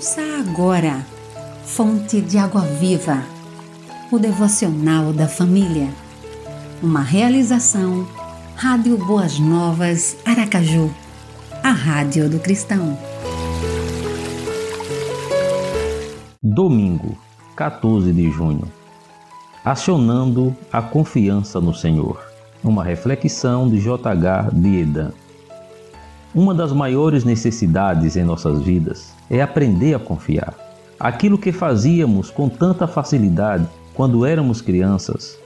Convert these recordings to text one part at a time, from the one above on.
Ouça agora, Fonte de Água Viva, o devocional da família. Uma realização, Rádio Boas Novas, Aracaju, a Rádio do Cristão. Domingo, 14 de junho. Acionando a confiança no Senhor. Uma reflexão de J.H. Diedan. Uma das maiores necessidades em nossas vidas é aprender a confiar. Aquilo que fazíamos com tanta facilidade quando éramos crianças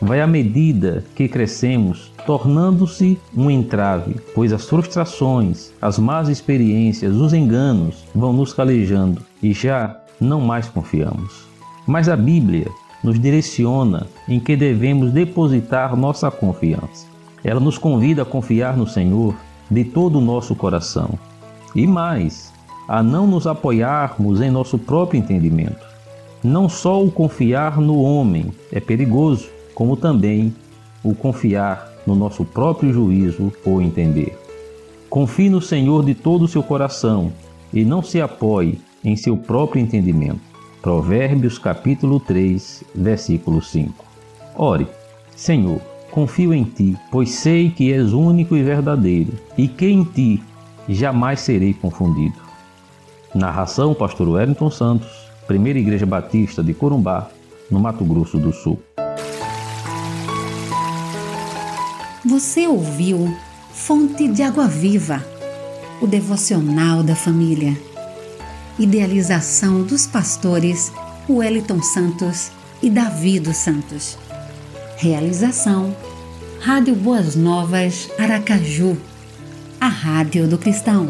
vai à medida que crescemos tornando-se um entrave, pois as frustrações, as más experiências, os enganos vão nos calejando e já não mais confiamos. Mas a Bíblia nos direciona em que devemos depositar nossa confiança. Ela nos convida a confiar no Senhor de todo o nosso coração. E mais, a não nos apoiarmos em nosso próprio entendimento. Não só o confiar no homem é perigoso, como também o confiar no nosso próprio juízo ou entender. Confie no Senhor de todo o seu coração e não se apoie em seu próprio entendimento. Provérbios capítulo 3, versículo 5. Ore, Senhor, confio em ti, pois sei que és único e verdadeiro, e que em ti jamais serei confundido. Narração Pastor Wellington Santos, Primeira Igreja Batista de Corumbá, no Mato Grosso do Sul. Você ouviu Fonte de Água Viva, o devocional da família. Idealização dos pastores Wellington Santos e Davi dos Santos. Realização: Rádio Boas Novas Aracaju, a Rádio do Cristão.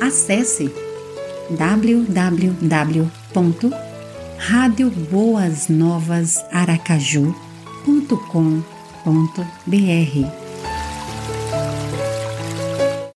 Acesse www.radioboasnovasaracaju.com.br